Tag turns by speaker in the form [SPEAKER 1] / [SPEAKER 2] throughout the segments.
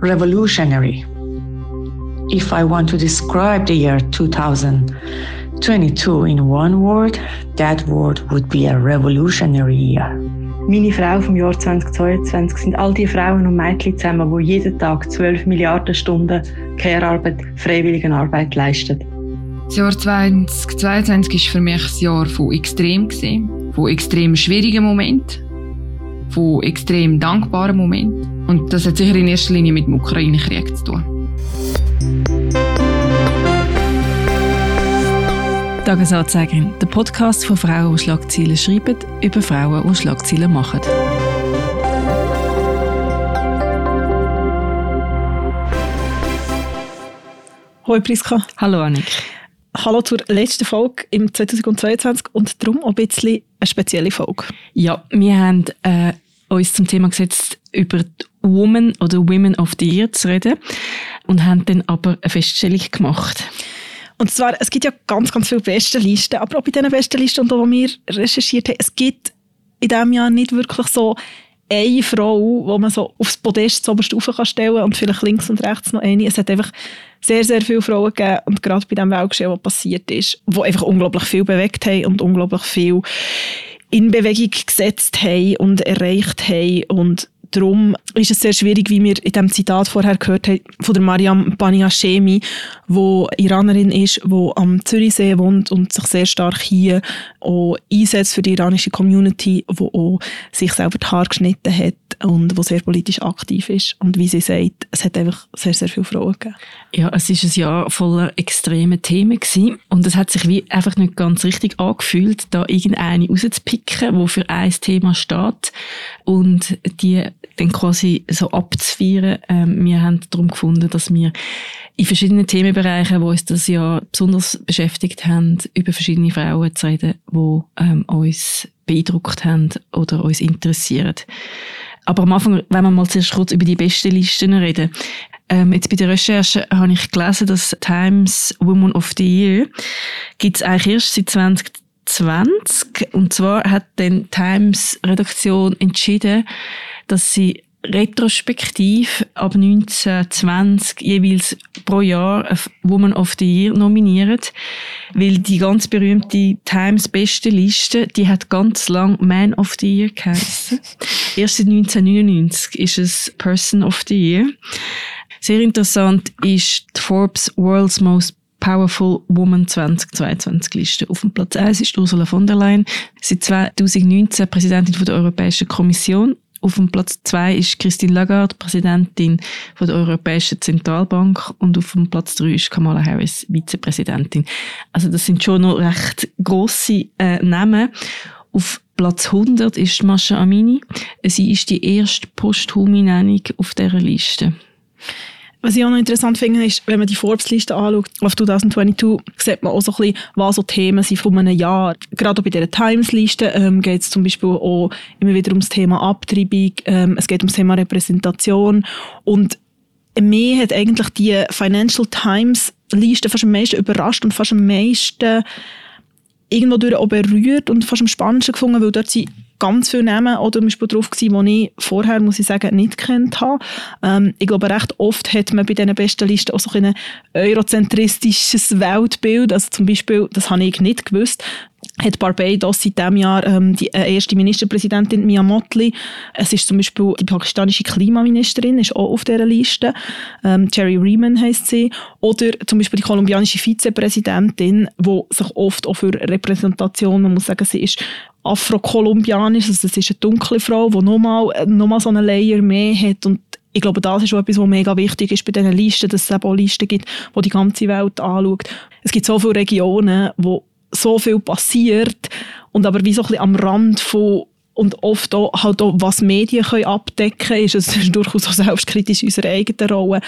[SPEAKER 1] revolutionary. If I want to describe the year 2022 in one word, that word would be a revolutionary year.
[SPEAKER 2] Meine Frau vom Jahr 2022 sind all die Frauen und Mädchen zusammen, die jeden Tag 12 Milliarden Stunden Care-Arbeit, Freiwilligenarbeit leisten.
[SPEAKER 3] Das Jahr 2022 war für mich ein Jahr von extrem, von extrem schwierigen Momenten, von extrem dankbaren Momenten. Und das hat sicher in erster Linie mit dem Ukraine-Krieg zu tun.
[SPEAKER 4] Tagesanzeigerin, der Podcast von Frauen, die Schlagzeilen schreiben, über Frauen, die Schlagzeilen machen.
[SPEAKER 5] Hallo Priska.
[SPEAKER 4] Hallo Annik.
[SPEAKER 5] Hallo zur letzten Folge im 2022 und darum auch ein bisschen eine spezielle Folge.
[SPEAKER 4] Ja, wir haben äh, uns zum Thema gesetzt, über Women oder Women of the Year zu reden und haben dann aber eine Feststellung gemacht.
[SPEAKER 5] Und zwar, es gibt ja ganz, ganz viele Bestenlisten, aber auch bei diesen Bestenlisten, die wir recherchiert haben, es gibt in diesem Jahr nicht wirklich so eine Frau, die man so aufs Podest zuoberst rauf kann stellen und vielleicht links und rechts noch eine. Es hat einfach sehr, sehr viele Frauen gegeben und gerade bei dem Weltgeschehen, was passiert ist, die einfach unglaublich viel bewegt haben und unglaublich viel in Bewegung gesetzt haben und erreicht haben und darum ist es sehr schwierig, wie wir in dem Zitat vorher gehört haben, von der Mariam Baniashemi, wo Iranerin ist, wo am Zürichsee wohnt und sich sehr stark hier auch einsetzt für die iranische Community, wo auch sich selber die Haare geschnitten hat und wo sehr politisch aktiv ist. Und wie sie sagt, es hat einfach sehr, sehr viele gegeben.
[SPEAKER 4] Ja, es ist ein Jahr voller extreme Themen gewesen. und es hat sich wie einfach nicht ganz richtig angefühlt, da irgendeine rauszupicken, wo für ein Thema steht und die dann quasi so abzufeiern. Ähm, wir haben darum gefunden, dass wir in verschiedenen Themenbereichen, wo uns das Jahr besonders beschäftigt haben, über verschiedene Frauen zu reden, die ähm, uns beeindruckt haben oder uns interessieren. Aber am Anfang, wenn wir mal zuerst kurz über die besten Listen reden. Ähm, jetzt bei der Recherche habe ich gelesen, dass Times Woman of the Year gibt es eigentlich erst seit 2020. Und zwar hat dann Times Redaktion entschieden, dass sie retrospektiv ab 1920 jeweils pro Jahr eine Woman of the Year nominiert, weil die ganz berühmte Times beste Liste, die hat ganz lang Man of the Year geheißen. Erst seit 1999 ist es Person of the Year. Sehr interessant ist die Forbes World's Most Powerful Woman 2022 Liste. Auf dem Platz 1 ist Ursula von der Leyen, seit 2019 Präsidentin der Europäischen Kommission auf dem Platz zwei ist Christine Lagarde, Präsidentin von der Europäischen Zentralbank und auf dem Platz drei ist Kamala Harris, Vizepräsidentin. Also das sind schon noch recht grosse äh, Namen. Auf Platz 100 ist Masha Amini. Sie ist die erste posthume Nennung auf dieser Liste.
[SPEAKER 5] Was ich auch noch interessant finde, ist, wenn man die Forbes-Liste anschaut, auf 2022, sieht man auch so ein bisschen, was so Themen sind von einem Jahr. Gerade bei dieser Times-Liste ähm, geht es zum Beispiel auch immer wieder ums Thema Abtreibung, ähm, es geht ums Thema Repräsentation und mir hat eigentlich die Financial Times-Liste fast am meisten überrascht und fast am meisten irgendwo durch auch berührt und fast am spannendsten gefunden, weil dort sind ganz viele Namen oder zum Beispiel drauf gewesen, die ich vorher, muss ich sagen, nicht kennt habe. Ähm, ich glaube, recht oft hat man bei diesen besten Listen auch so ein eurozentristisches Weltbild. Also zum Beispiel, das habe ich nicht gewusst, hat Barbados seit diesem Jahr ähm, die äh, erste Ministerpräsidentin Mia Motley. Es ist zum Beispiel die pakistanische Klimaministerin, ist auch auf dieser Liste. Ähm, Jerry Riemann heisst sie. Oder zum Beispiel die kolumbianische Vizepräsidentin, die sich oft auch für Repräsentation, man muss sagen, sie ist afro-kolumbianisch, also das ist eine dunkle Frau, die nochmal noch mal so einen Layer mehr hat und ich glaube, das ist auch etwas, was mega wichtig ist bei diesen Listen, dass es eben auch Listen gibt, die die ganze Welt anschaut. Es gibt so viele Regionen, wo so viel passiert und aber wie so ein bisschen am Rand von und oft auch, halt auch, was Medien können abdecken können, ist es durchaus auch selbstkritisch in unserer eigenen Rolle.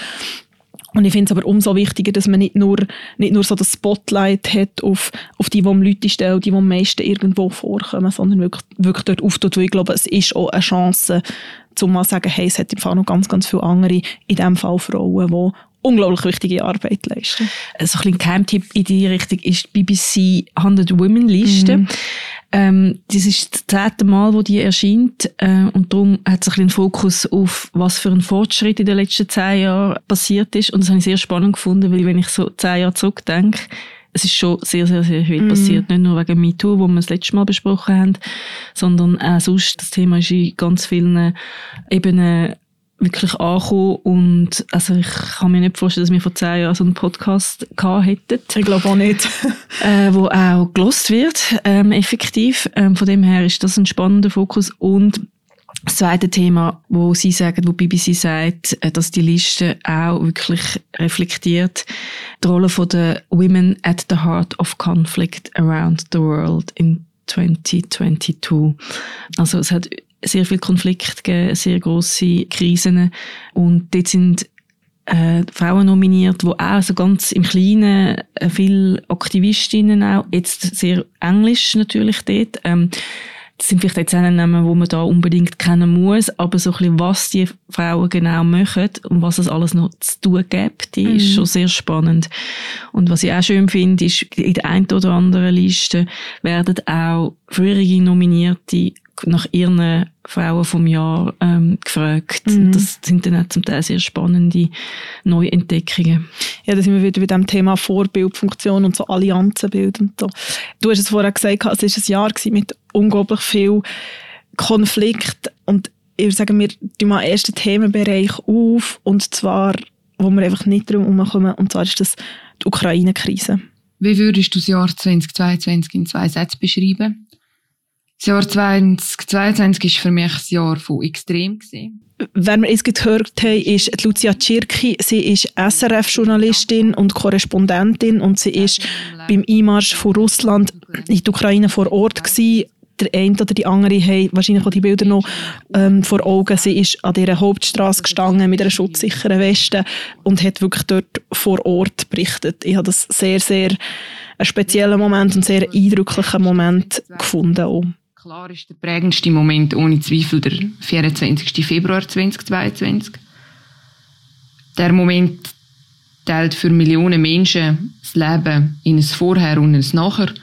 [SPEAKER 5] Und ich finde es aber umso wichtiger, dass man nicht nur, nicht nur so das Spotlight hat auf, auf die, die am Leute stellen, die, die am meisten irgendwo vorkommen, sondern wirklich, wirklich dort auftut, weil ich glaube, es ist auch eine Chance, um mal sagen, hey, es hat im Fall noch ganz, ganz viele andere, in diesem Fall Frauen, die unglaublich wichtige Arbeit leisten.
[SPEAKER 4] Also ein Geheimtipp in die Richtung ist die BBC 100 Women Liste. Mhm. Ähm, das ist das zehnte Mal, wo die erscheint äh, und darum hat es ein einen Fokus auf, was für ein Fortschritt in den letzten zehn Jahren passiert ist und das habe ich sehr spannend gefunden, weil wenn ich so zehn Jahre zurückdenke, es ist schon sehr, sehr, sehr viel mm. passiert. Nicht nur wegen MeToo, wo wir das letzte Mal besprochen haben, sondern auch sonst, das Thema ist in ganz vielen Ebenen wirklich angekommen und also ich kann mir nicht vorstellen, dass wir vor zehn Jahren so einen Podcast gehabt hätten.
[SPEAKER 5] Ich glaube auch nicht.
[SPEAKER 4] äh, wo auch gelost wird, ähm, effektiv. Ähm, von dem her ist das ein spannender Fokus und das zweite Thema, wo Sie sagen, wo BBC sagt, äh, dass die Liste auch wirklich reflektiert, die Rolle von der Women at the Heart of Conflict around the World in 2022. Also es hat sehr viel Konflikt gegeben, sehr große Krisen und dort sind äh, Frauen nominiert, wo auch so ganz im Kleinen äh, viele Aktivistinnen auch, jetzt sehr englisch natürlich dort, ähm, das sind vielleicht jetzt auch Namen, wo man da unbedingt kennen muss, aber so ein bisschen, was die Frauen genau machen und was es alles noch zu tun gibt, die mhm. ist schon sehr spannend. Und was ich auch schön finde, ist, in der einen oder anderen Liste werden auch frühere Nominierte nach ihren Frauen vom Jahr ähm, gefragt. Mhm. Das sind dann auch zum Teil sehr spannende Neuentdeckungen.
[SPEAKER 5] Ja, da sind wir wieder bei dem Thema Vorbildfunktion und so Allianzenbild und so. Du hast es vorher gesagt, es war ein Jahr mit unglaublich viel Konflikt und ich würde sagen, wir tun mal ersten Themenbereich auf und zwar, wo wir einfach nicht drum herumkommen und zwar ist das die Ukraine-Krise.
[SPEAKER 3] Wie würdest du das Jahr 2022 in zwei Sätzen beschreiben? Das Jahr 2022 war für mich ein Jahr von extrem.
[SPEAKER 5] Wer wir jetzt gehört haben, ist Lucia Tschirki. Sie ist SRF-Journalistin und Korrespondentin und sie ist beim Einmarsch von Russland in die Ukraine vor Ort gewesen. Der eine oder die andere haben wahrscheinlich auch die Bilder noch ähm, vor Augen. Sie ist an dieser Hauptstraße gestanden mit einer schutzsicheren Weste und hat wirklich dort vor Ort berichtet. Ich habe das sehr, sehr einen speziellen Moment und sehr eindrücklichen Moment gefunden. Auch.
[SPEAKER 3] Klar ist der prägendste Moment ohne Zweifel der 24. Februar 2022. Der Moment teilt für Millionen Menschen das Leben in ein Vorher und ein Nachher.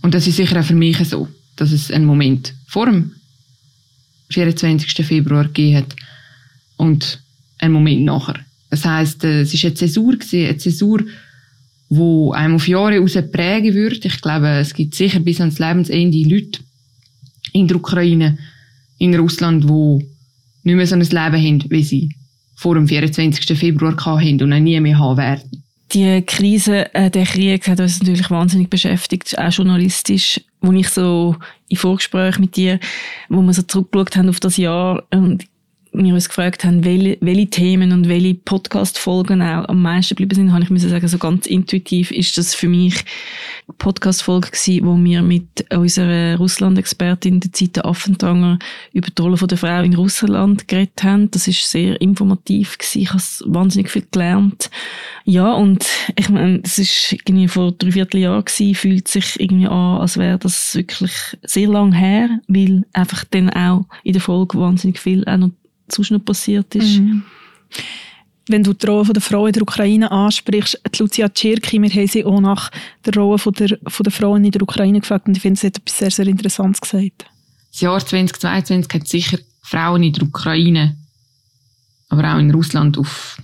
[SPEAKER 3] Und das ist sicher auch für mich so, dass es einen Moment vor dem 24. Februar gegeben hat und einen Moment nachher. Das heisst, äh, es ist eine Zäsur eine Zäsur, wo einem auf Jahre raus prägen würde. Ich glaube, es gibt sicher bis ans Lebensende Leute, in der Ukraine, in Russland, wo nicht mehr so ein Leben haben, wie sie vor dem 24. Februar hatten und auch nie mehr haben werden.
[SPEAKER 4] Die Krise, äh, der Krieg hat uns natürlich wahnsinnig beschäftigt, auch journalistisch, wo ich so in Vorgespräch mit dir, wo wir so zurückgeschaut haben auf das Jahr und wir uns gefragt haben, welche, welche Themen und welche Podcast-Folgen auch am meisten geblieben sind, habe ich müssen sagen, so ganz intuitiv ist das für mich Podcast-Folge gewesen, wo wir mit unserer Russland-Expertin, der Zita Affentranger, über die Rolle der Frau in Russland geredet haben. Das ist sehr informativ gewesen. Ich habe wahnsinnig viel gelernt. Ja, und ich meine, es ist irgendwie vor drei Vierteljahren gewesen, fühlt sich irgendwie an, als wäre das wirklich sehr lang her, weil einfach dann auch in der Folge wahnsinnig viel auch noch sonst noch passiert ist. Mhm.
[SPEAKER 5] Wenn du die Rolle der Frau in der Ukraine ansprichst, die Lucia Tschirki, wir haben sie auch nach der Rolle von der, von der Frauen in der Ukraine gefragt und ich finde, sie hat etwas sehr, sehr Interessantes gesagt.
[SPEAKER 3] Das Jahr 2022 hat sicher Frauen in der Ukraine, aber auch in Russland auf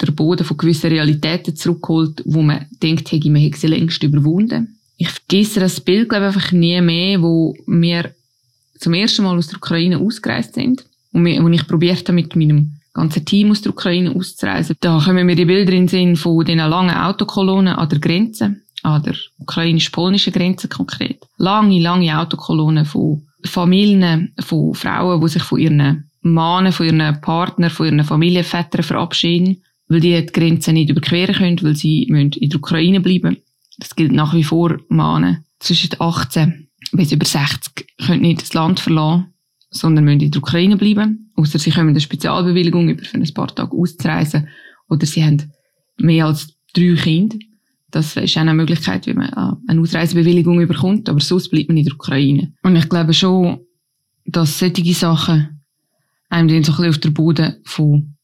[SPEAKER 3] der Boden von gewissen Realitäten zurückgeholt, wo man denkt, hey, man hätte sie längst überwunden. Ich vergesse das Bild, glaube ich, einfach nie mehr, wo wir zum ersten Mal aus der Ukraine ausgereist sind und wo ich probiert habe, mit meinem ganzen Team aus der Ukraine auszureisen. Da kommen mir die Bilder in den Sinn von diesen langen Autokolonnen an der Grenze, an der ukrainisch-polnischen Grenze konkret. Lange, lange Autokolonnen von Familien, von Frauen, die sich von ihren Mannen, von ihren Partnern, von ihren Familienvätern verabschieden, weil die die Grenze nicht überqueren können, weil sie in der Ukraine bleiben. Das gilt nach wie vor Mannen zwischen 18 bis über 60 können nicht das Land verlassen sondern müssen in der Ukraine bleiben. Außer sie kommen eine Spezialbewilligung über für ein paar Tage auszureisen oder sie haben mehr als drei Kinder. Das ist auch eine Möglichkeit, wie man äh, eine Ausreisebewilligung bekommt, aber sonst bleibt man in der Ukraine. Und ich glaube schon, dass solche Sachen einem dann so ein bisschen auf der Boden von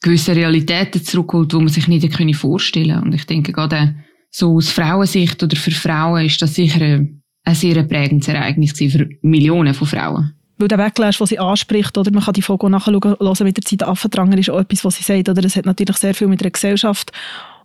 [SPEAKER 3] gewissen Realitäten zurückholt, die man sich nicht vorstellen konnte. Und ich denke, gerade so aus Frauensicht oder für Frauen ist das sicher ein sehr prägendes Ereignis für Millionen von Frauen.
[SPEAKER 5] Weil der Backlash, den sie anspricht, oder man kann die Folge nachschauen mit der Zeit Affendranger, ist auch etwas, was sie sagt. Oder es hat natürlich sehr viel mit der Gesellschaft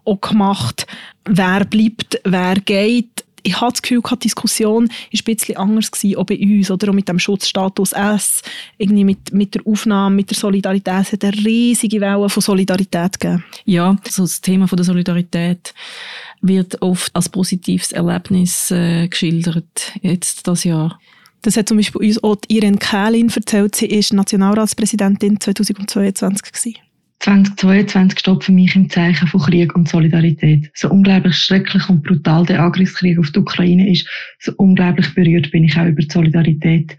[SPEAKER 5] auch gemacht. Wer bleibt, wer geht ich habe das Gefühl, die Diskussion war ein bisschen anders gewesen, auch bei uns, oder auch mit dem Schutzstatus S, irgendwie mit, mit der Aufnahme, mit der Solidarität. Es hat eine riesige Welle von Solidarität gegeben.
[SPEAKER 4] Ja, also das Thema von der Solidarität wird oft als positives Erlebnis äh, geschildert, jetzt das Jahr.
[SPEAKER 5] Das hat zum Beispiel uns auch Irene Kählin erzählt. Sie war Nationalratspräsidentin 2022 gewesen.
[SPEAKER 2] 2022 steht für mich im Zeichen von Krieg und Solidarität. So unglaublich schrecklich und brutal der Angriffskrieg auf die Ukraine ist, so unglaublich berührt bin ich auch über die Solidarität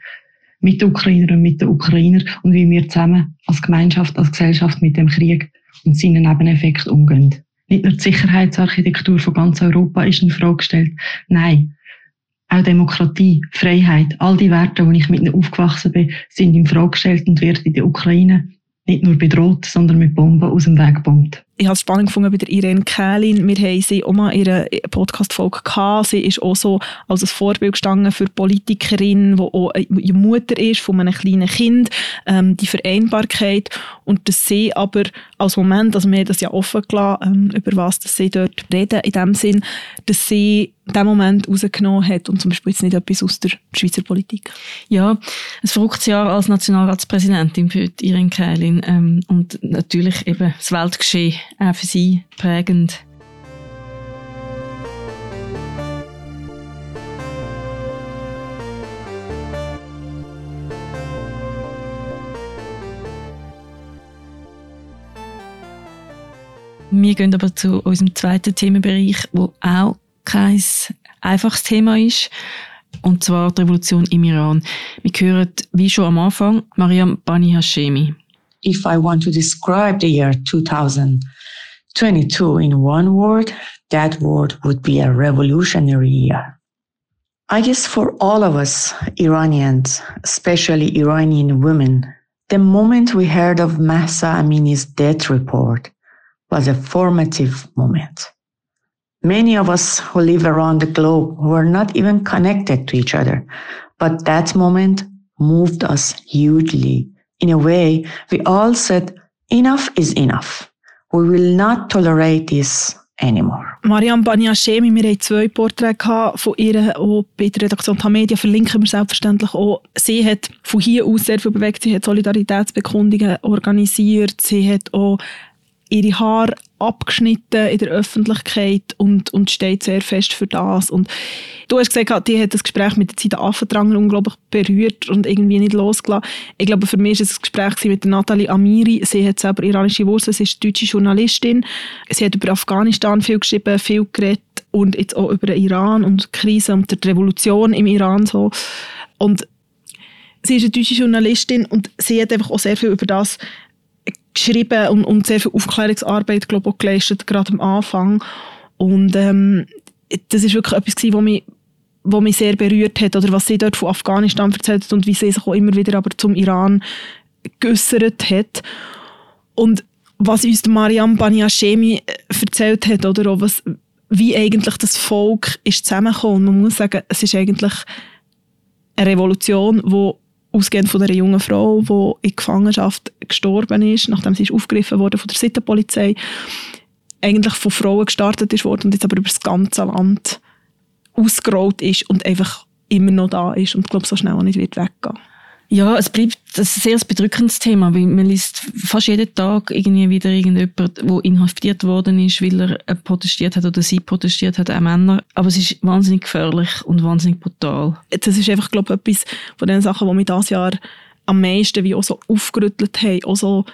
[SPEAKER 2] mit den Ukrainern und mit den Ukrainern und wie wir zusammen als Gemeinschaft, als Gesellschaft mit dem Krieg und seinen Nebeneffekten umgehen. Nicht nur die Sicherheitsarchitektur von ganz Europa ist in Frage gestellt. Nein. Auch Demokratie, Freiheit, all die Werte, wo ich mit ihnen aufgewachsen bin, sind in Frage gestellt und werden in der Ukraine nicht nur bedroht, sondern mit Bomben aus dem Weg bombt.
[SPEAKER 5] Ich habe es spannend gefunden bei der Irene Kählin. Wir haben sie auch mal in einer Podcast-Folge gehabt. Sie ist auch so als ein Vorbild gestanden für Politikerin, die auch eine Mutter ist von einem kleinen Kind. Ähm, die Vereinbarkeit. Und dass sie aber als Moment, also haben das ja offen gelassen, ähm, über was dass sie dort reden, in dem Sinn, dass sie diesen Moment rausgenommen hat und zum Beispiel jetzt nicht etwas aus der Schweizer Politik.
[SPEAKER 4] Ja, ein verrücktes Jahr als Nationalratspräsidentin für Irene Kählin ähm, und natürlich eben das Weltgeschehen auch für sie prägend. Wir gehen aber zu unserem zweiten Themenbereich, wo auch kein einfaches Thema ist, und zwar die Revolution im Iran. Wir hören, wie schon am Anfang, Mariam Bani Hashemi.
[SPEAKER 1] If I want to describe the year 2000, 22 in one word, that word would be a revolutionary year. I guess for all of us Iranians, especially Iranian women, the moment we heard of Mahsa Amini's death report was a formative moment. Many of us who live around the globe were not even connected to each other, but that moment moved us hugely. In a way, we all said, enough is enough. We will not tolerate this anymore.
[SPEAKER 5] Mariam Baniashemi, wir hatten zwei Porträts von ihr auch bei der Redaktion Tamedia, verlinken wir selbstverständlich auch. Sie hat von hier aus sehr viel bewegt, sie hat Solidaritätsbekundungen organisiert, sie hat auch ihre Haare abgeschnitten in der Öffentlichkeit und, und steht sehr fest für das. Und du hast gesagt, die hat das Gespräch mit der Zeit Affendrang unglaublich berührt und irgendwie nicht losgelassen. Ich glaube, für mich war es ein Gespräch mit Nathalie Amiri. Sie hat selber iranische Wurzeln, sie ist deutsche Journalistin. Sie hat über Afghanistan viel geschrieben, viel geredet und jetzt auch über den Iran und die Krise und die Revolution im Iran so. Und sie ist eine deutsche Journalistin und sie hat einfach auch sehr viel über das geschrieben und, und sehr viel Aufklärungsarbeit glaube ich, geleistet, gerade am Anfang. Und ähm, das ist wirklich etwas gewesen, was mich, was mich sehr berührt hat, oder was sie dort von Afghanistan erzählt hat und wie sie sich auch immer wieder aber zum Iran geäussert hat. Und was uns Mariam Baniashemi äh, erzählt hat, oder auch was, wie eigentlich das Volk ist zusammengekommen. Man muss sagen, es ist eigentlich eine Revolution, die ausgehend von einer jungen Frau, die in Gefangenschaft gestorben ist, nachdem sie ist aufgegriffen wurde von der Sittenpolizei, eigentlich von Frauen gestartet ist worden und jetzt aber über das ganze Land ausgerollt ist und einfach immer noch da ist und glaube so schnell auch nicht wird weggehen.
[SPEAKER 4] Ja, es bleibt ein sehr bedrückendes Thema, weil man liest fast jeden Tag irgendwie wieder irgendjemand, der inhaftiert worden ist, weil er äh, protestiert hat oder sie protestiert hat, auch Männer. Aber es ist wahnsinnig gefährlich und wahnsinnig brutal.
[SPEAKER 5] Das ist einfach, glaube ich, etwas von den Sachen, die mich dieses Jahr am meisten wie auch so aufgerüttelt haben. Auch so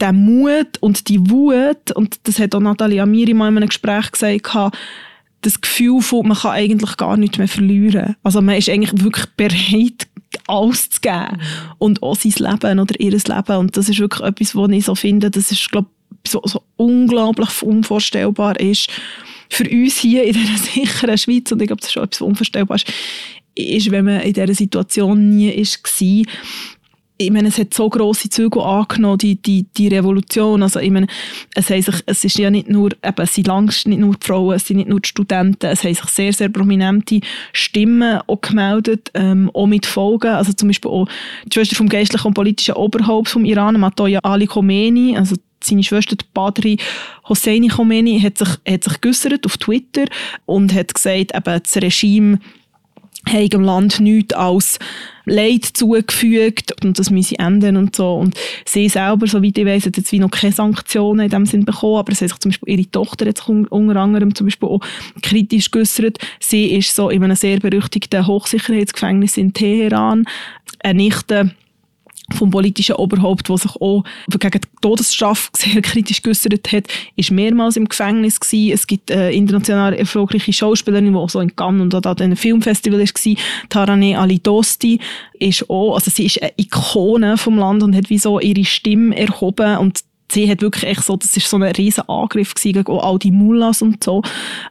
[SPEAKER 5] der Mut und die Wut, und das hat auch Nathalie Amiri mal in einem Gespräch gesagt, das Gefühl von, man kann eigentlich gar nichts mehr verlieren. Also man ist eigentlich wirklich bereit, alles zu geben. Und auch sein Leben oder ihr Leben. Und das ist wirklich etwas, was ich so finde, das ist, glaube so, so unglaublich unvorstellbar ist. Für uns hier in dieser sicheren Schweiz, und ich glaube, das ist schon etwas, was unvorstellbar ist, ist, wenn man in dieser Situation nie war, ich meine, es hat so grosse Züge angenommen, die, die, die Revolution. Also, ich meine, es, sich, es ist ja nicht nur, eben, es sind längst nicht nur die Frauen, es sind nicht nur die Studenten, es haben sich sehr, sehr prominente Stimmen auch gemeldet, ähm, auch mit Folgen. Also zum Beispiel auch die Schwester vom geistlichen und politischen Oberhaupt vom Iran, Matoya Ali Khomeini, also seine Schwester, die Badri Hosseini Khomeini, hat sich, hat sich geäussert auf Twitter und hat gesagt, eben, das Regime haben im Land nichts als Leid zugefügt und das müsse enden und so. Und sie selber, soweit ich weiss, hat jetzt wie noch keine Sanktionen in dem Sinn bekommen, aber sie hat sich zum Beispiel, ihre Tochter sich unter anderem zum Beispiel auch kritisch geäussert. Sie ist so in einem sehr berüchtigten Hochsicherheitsgefängnis in Teheran. Eine Nichte vom politischen Oberhaupt, der sich auch gegen die Todesstrafe sehr kritisch geäußert hat, ist mehrmals im Gefängnis gewesen. Es gibt eine international erfolgreiche Schauspielerin, die auch so in Cannes und an einem Filmfestival war, Tarane Ali Dosti, ist auch, also sie ist eine Ikone vom Land und hat wie so ihre Stimme erhoben und sie hat wirklich echt so, das ist so ein riesen Angriff gegen all die Mullahs und so.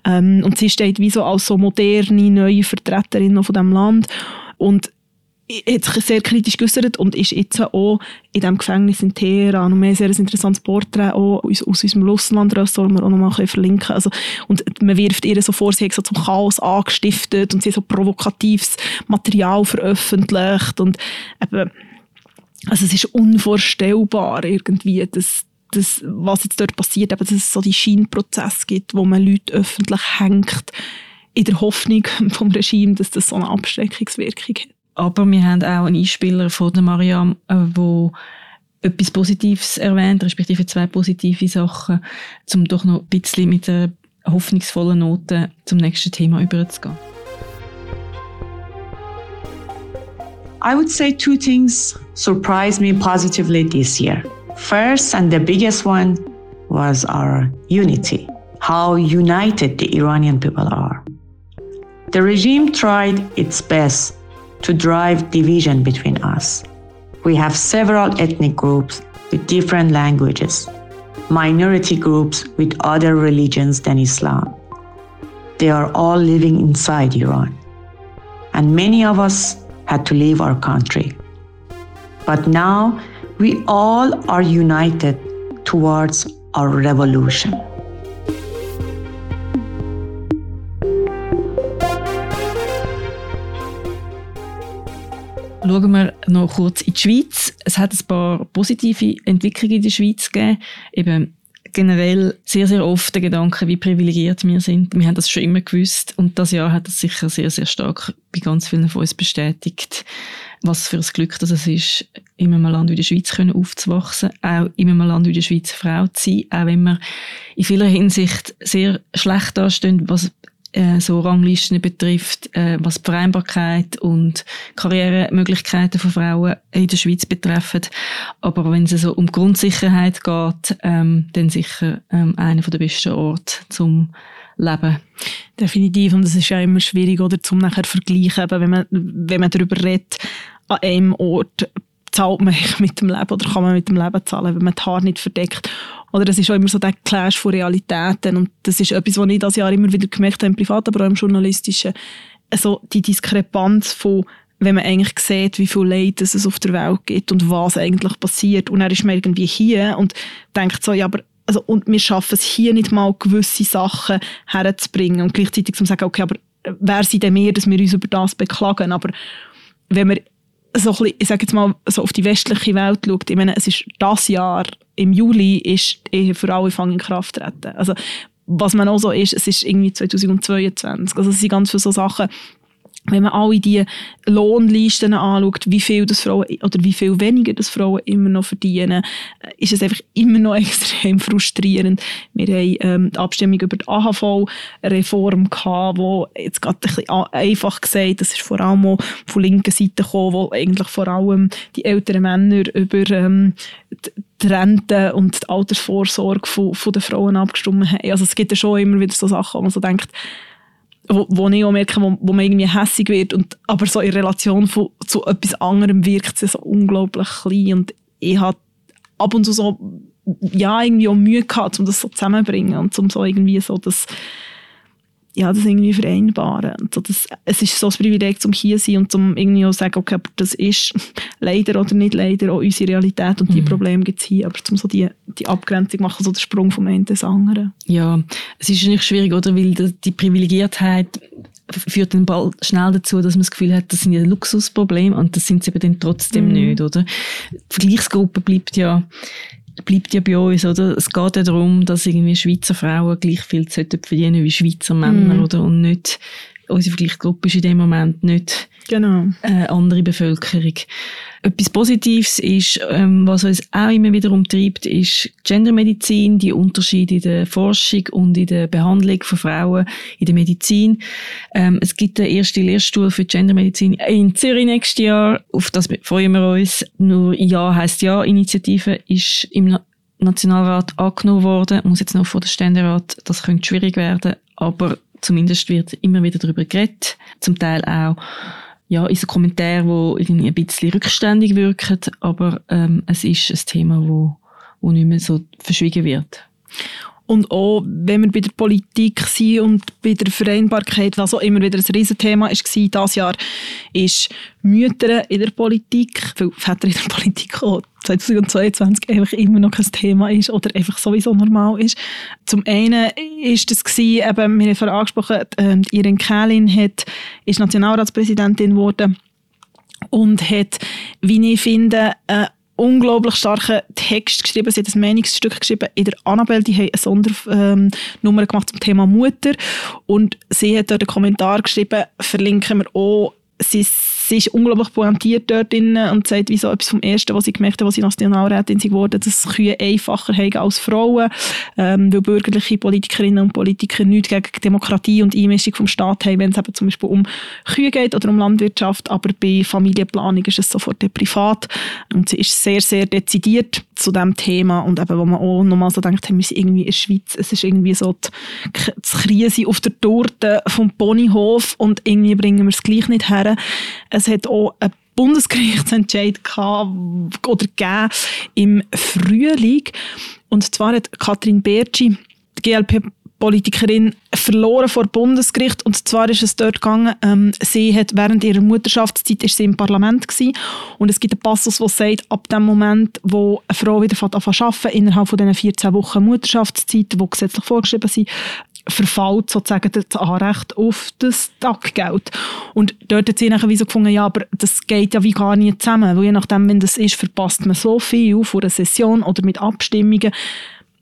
[SPEAKER 5] Ähm, und sie steht wie so als so moderne, neue Vertreterin von dem Land. Und hat sich sehr kritisch geäußert und ist jetzt auch in diesem Gefängnis in Teheran. Und wir haben sehr ein interessantes Porträt aus, aus unserem Russland-Ressort, wir auch noch mal verlinken Also, und man wirft ihr so vor, sie hat so zum Chaos angestiftet und sie hat so provokatives Material veröffentlicht und eben, also es ist unvorstellbar irgendwie, dass, dass, was jetzt dort passiert, eben, dass es so die Scheinprozess gibt, wo man Leute öffentlich hängt, in der Hoffnung vom Regime, dass das so eine Abschreckungswirkung hat.
[SPEAKER 4] Aber wir haben auch einen Einspieler von der Mariam, äh, wo etwas Positives erwähnt, respektive zwei positive Sachen, um doch noch ein bisschen mit einer hoffnungsvollen Note zum nächsten Thema überzugehen.
[SPEAKER 1] I would say two things surprised me positively this year. First, and the biggest one, was our unity. How united the Iranian people are. The regime tried its best to drive division between us. We have several ethnic groups with different languages, minority groups with other religions than Islam. They are all living inside Iran. And many of us had to leave our country. But now we all are united towards our revolution.
[SPEAKER 4] Schauen wir noch kurz in die Schweiz. Es hat ein paar positive Entwicklungen in der Schweiz gegeben. Eben generell sehr, sehr oft der Gedanke, wie privilegiert wir sind. Wir haben das schon immer gewusst und das Jahr hat das sicher sehr, sehr stark bei ganz vielen von uns bestätigt, was für ein Glück das es ist, in einem Land wie der Schweiz aufzuwachsen, auch in einem Land wie der Schweiz Frau zu sein, auch wenn wir in vieler Hinsicht sehr schlecht dastehen, was äh, so Ranglisten betrifft, äh, was die Vereinbarkeit und Karrieremöglichkeiten von Frauen in der Schweiz betreffen. Aber wenn es so um Grundsicherheit geht, ähm, dann sicher ähm, einer der besten Orte zum Leben.
[SPEAKER 5] Definitiv. Und es ist ja immer schwierig, oder, zum nachher vergleichen, wenn man, wenn man darüber redet, an einem Ort zahlt man mit dem Leben oder kann man mit dem Leben zahlen, wenn man die Haare nicht verdeckt. Oder es ist auch immer so der Clash von Realitäten und das ist etwas, was ich das Jahr immer wieder gemerkt habe, im Privat, aber auch im Journalistischen. Also die Diskrepanz von wenn man eigentlich sieht, wie viel Leid es auf der Welt gibt und was eigentlich passiert. Und er ist man irgendwie hier und denkt so, ja, aber also, und wir schaffen es hier nicht mal, gewisse Sachen herzubringen und gleichzeitig zu sagen, okay, aber wer sind denn wir, dass wir uns über das beklagen? Aber wenn wir so bisschen, ich sage jetzt mal, so auf die westliche Welt schaut, ich meine, es ist das Jahr, im Juli ist die für alle in Kraft treten. Also, was man auch so ist, es ist irgendwie 2022. Also, es sind ganz viele so Sachen, wenn man alle die Lohnlisten anschaut, wie viel das Frauen oder wie viel weniger das Frauen immer noch verdienen, äh, ist es einfach immer noch extrem frustrierend. Wir haben ähm, die Abstimmung über die AHV-Reform gehabt, wo jetzt gerade ein bisschen einfach gesagt, das ist vor allem auch von linker Seite gekommen, wo eigentlich vor allem die älteren Männer über ähm, die Rente und die Altersvorsorge von, von den Frauen abgestimmt haben. Also es gibt ja schon immer wieder so Sachen, wo man so denkt, wo, wo ich auch merke, wo, wo man irgendwie hässig wird und aber so in Relation von, zu etwas anderem wirkt es so unglaublich klein und ich habe ab und zu so ja irgendwie auch Mühe gehabt, um das so zusammenzubringen und um so irgendwie so das ja, das irgendwie vereinbaren. Und so, das, es ist so ein Privileg, zum hier zu sein und zum irgendwie auch sagen, okay, aber das ist leider oder nicht leider auch unsere Realität und die mhm. Probleme gibt es hier, aber zum so die, die Abgrenzung machen, so den Sprung vom einen ins andere.
[SPEAKER 4] Ja, es ist nicht schwierig, oder, weil die Privilegiertheit führt dann bald schnell dazu, dass man das Gefühl hat, das sind ja Luxusprobleme und das sind sie aber dann trotzdem mhm. nicht, oder? Die Vergleichsgruppe bleibt ja bleibt ja bei uns, oder? Es geht ja darum, dass irgendwie Schweizer Frauen gleich viel verdienen wie Schweizer Männer, mm. oder? Und nicht, unsere Vergleichsgruppe ist in dem Moment nicht
[SPEAKER 5] genau.
[SPEAKER 4] äh, andere Bevölkerung. Etwas Positives ist, ähm, was uns auch immer wieder umtreibt, ist Gendermedizin, die Unterschiede in der Forschung und in der Behandlung von Frauen in der Medizin. Ähm, es gibt den ersten Lehrstuhl für Gendermedizin in Zürich nächstes Jahr. Auf das freuen wir uns. Nur Ja heißt Ja. Initiative ist im Nationalrat angenommen worden. Muss jetzt noch vor der Ständerat. Das könnte schwierig werden. Aber zumindest wird immer wieder darüber geredet. Zum Teil auch ja, ist ein Kommentar, wo irgendwie ein bisschen rückständig wirkt, aber ähm, es ist ein Thema, wo, wo nicht mehr so verschwiegen wird.
[SPEAKER 5] Und auch, wenn wir bei der Politik sind und bei der Vereinbarkeit, was auch immer wieder ein Riesenthema war, dieses Jahr, ist Mütter in der Politik, weil Väter in der Politik auch 2022 einfach immer noch kein Thema ist oder einfach sowieso normal ist. Zum einen ist es gewesen, eben, wir haben vorhin angesprochen, äh, Irene Kählin hat, ist Nationalratspräsidentin geworden und hat, wie ich finde, äh, unglaublich starken Text geschrieben. Sie hat ein Meinungsstück geschrieben in der Annabelle. Die haben eine Sondernummer ähm, gemacht zum Thema Mutter. Und sie hat dort einen Kommentar geschrieben, verlinken wir auch. Sie sie ist unglaublich pointiert dort drin und sagt, wie so etwas vom Ersten, was sie gemerkt hat, als sie Nationalrätin geworden dass Kühe einfacher haben als Frauen, ähm, weil bürgerliche Politikerinnen und Politiker nichts gegen Demokratie und Einmischung vom Staat haben, wenn es eben zum Beispiel um Kühe geht oder um Landwirtschaft, aber bei Familienplanung ist es sofort privat und sie ist sehr, sehr dezidiert zu diesem Thema und eben, wo man auch nochmal so denkt, wir sind irgendwie in der Schweiz, es ist irgendwie so die, Krise auf der Torte vom Ponyhof und irgendwie bringen wir es gleich nicht her. Es hat auch einen Bundesgerichtsentscheid gehabt, oder gegeben im Frühling. Und zwar hat Katrin Bertschi, die GLP Politikerin verloren vor Bundesgericht. Und zwar ist es dort gegangen, ähm, sie hat während ihrer Mutterschaftszeit ist sie im Parlament gewesen. Und es gibt einen Passus, der sagt, ab dem Moment, wo eine Frau wieder anfängt zu arbeiten, innerhalb von diesen 14 Wochen Mutterschaftszeit, die gesetzlich vorgeschrieben sind, verfällt sozusagen das Anrecht auf das Taggeld. Und dort hat sie nachher so gefunden, ja, aber das geht ja wie gar nicht zusammen, weil je nachdem, wenn das ist, verpasst man so viel vor einer Session oder mit Abstimmungen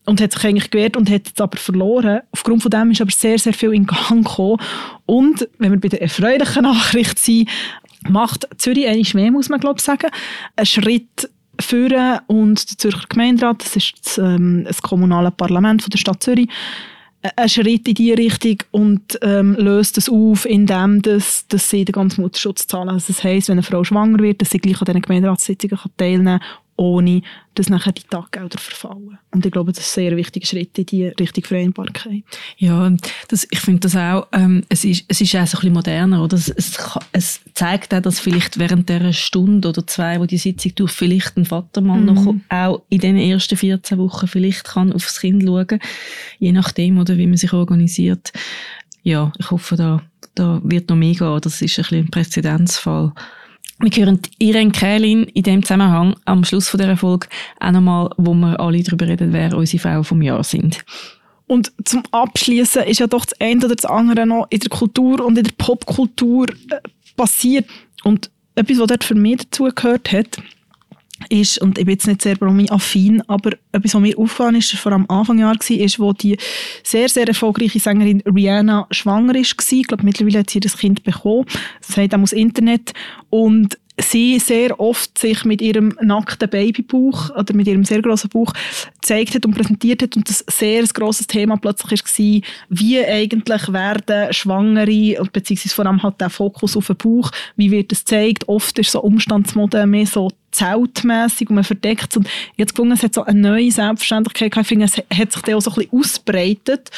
[SPEAKER 5] und hat sich eigentlich gewehrt und hat jetzt aber verloren. Aufgrund von dem ist aber sehr, sehr viel in Gang gekommen. Und wenn wir bei der erfreulichen Nachricht sind, macht Zürich eigentlich mehr, muss man glaube ich sagen, einen Schritt führen und der Zürcher Gemeinderat, das ist das, ähm, das kommunale Parlament von der Stadt Zürich, einen Schritt in diese Richtung und ähm, löst das auf, indem das, dass sie den ganzen Mutterschutz zahlen. Also das heisst, wenn eine Frau schwanger wird, dass sie gleich an diesen Gemeinderatssitzungen teilnehmen kann ohne dass nachher die Taggelder verfallen. Und ich glaube, das ist ein sehr wichtiger Schritt in die Richtung Vereinbarkeit.
[SPEAKER 4] Ja, das, ich finde das auch, ähm, es, ist, es ist auch so ein bisschen moderner, oder? Es, es, es, zeigt auch, dass vielleicht während der Stunde oder zwei, wo die Sitzung durch, vielleicht ein Vatermann mhm. noch auch in den ersten 14 Wochen vielleicht kann aufs Kind schauen, je nachdem, oder wie man sich organisiert. Ja, ich hoffe, da, da wird noch mehr gehen. Das ist ein bisschen ein Präzedenzfall. Wir hören Irene Kählin in dem Zusammenhang am Schluss von dieser Folge auch nochmal, wo wir alle darüber reden, wer unsere Frauen vom Jahr sind.
[SPEAKER 5] Und zum Abschließen ist ja doch das eine oder das andere noch in der Kultur und in der Popkultur äh, passiert. Und etwas, was dort für mich dazugehört hat, ist, und ich bin jetzt nicht sehr Promi-affin, aber etwas, was mir aufgefallen ist, vor am Anfang Jahr war, ist, wo die sehr, sehr erfolgreiche Sängerin Rihanna schwanger war. Ich glaube, mittlerweile hat sie das Kind bekommen. Das heißt auch aus Internet. Und sie sehr oft sich mit ihrem nackten Babybauch oder mit ihrem sehr großen Bauch gezeigt hat und präsentiert hat und das sehr ein grosses Thema plötzlich war, wie eigentlich werden Schwangere, beziehungsweise vor allem halt der Fokus auf den Bauch, wie wird das gezeigt, oft ist so Umstandsmode mehr so zeltmässig und man verdeckt es. Und habe gefunden, es hat so eine neue Selbstverständlichkeit. Ich finde, es hat sich dann auch so ein bisschen ausbreitet.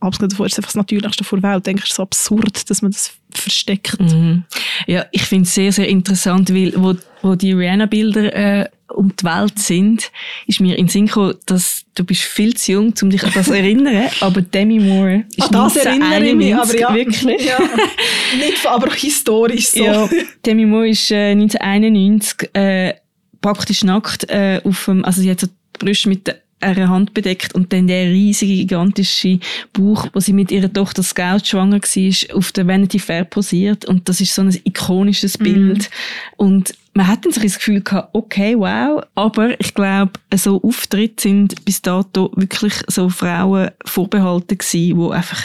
[SPEAKER 5] Abgesehen davon ist einfach das Natürlichste der Welt. Denke ich, es ist so absurd, dass man das versteckt.
[SPEAKER 4] Mhm. Ja, ich finde es sehr, sehr interessant, weil wo, wo die Rihanna-Bilder äh, um die Welt sind, ist mir in Sinn gekommen, dass du bist viel zu jung, um dich an das zu erinnern, aber Demi Moore ist
[SPEAKER 5] An das erinnere ich mich, aber ja.
[SPEAKER 4] wirklich.
[SPEAKER 5] Ja. Nicht, aber auch historisch so.
[SPEAKER 4] Ja, Demi Moore ist äh, 1991 äh, praktisch nackt äh, auf dem, also sie hat so die Brüste mit einer Hand bedeckt und dann der riesige, gigantische Bauch, wo sie mit ihrer Tochter Scout schwanger war, auf der Vanity Fair posiert. Und das ist so ein ikonisches Bild. Und man hat dann sich das Gefühl gehabt, okay, wow. Aber ich glaube, so Auftritte sind bis dato wirklich so Frauen vorbehalten gewesen, die einfach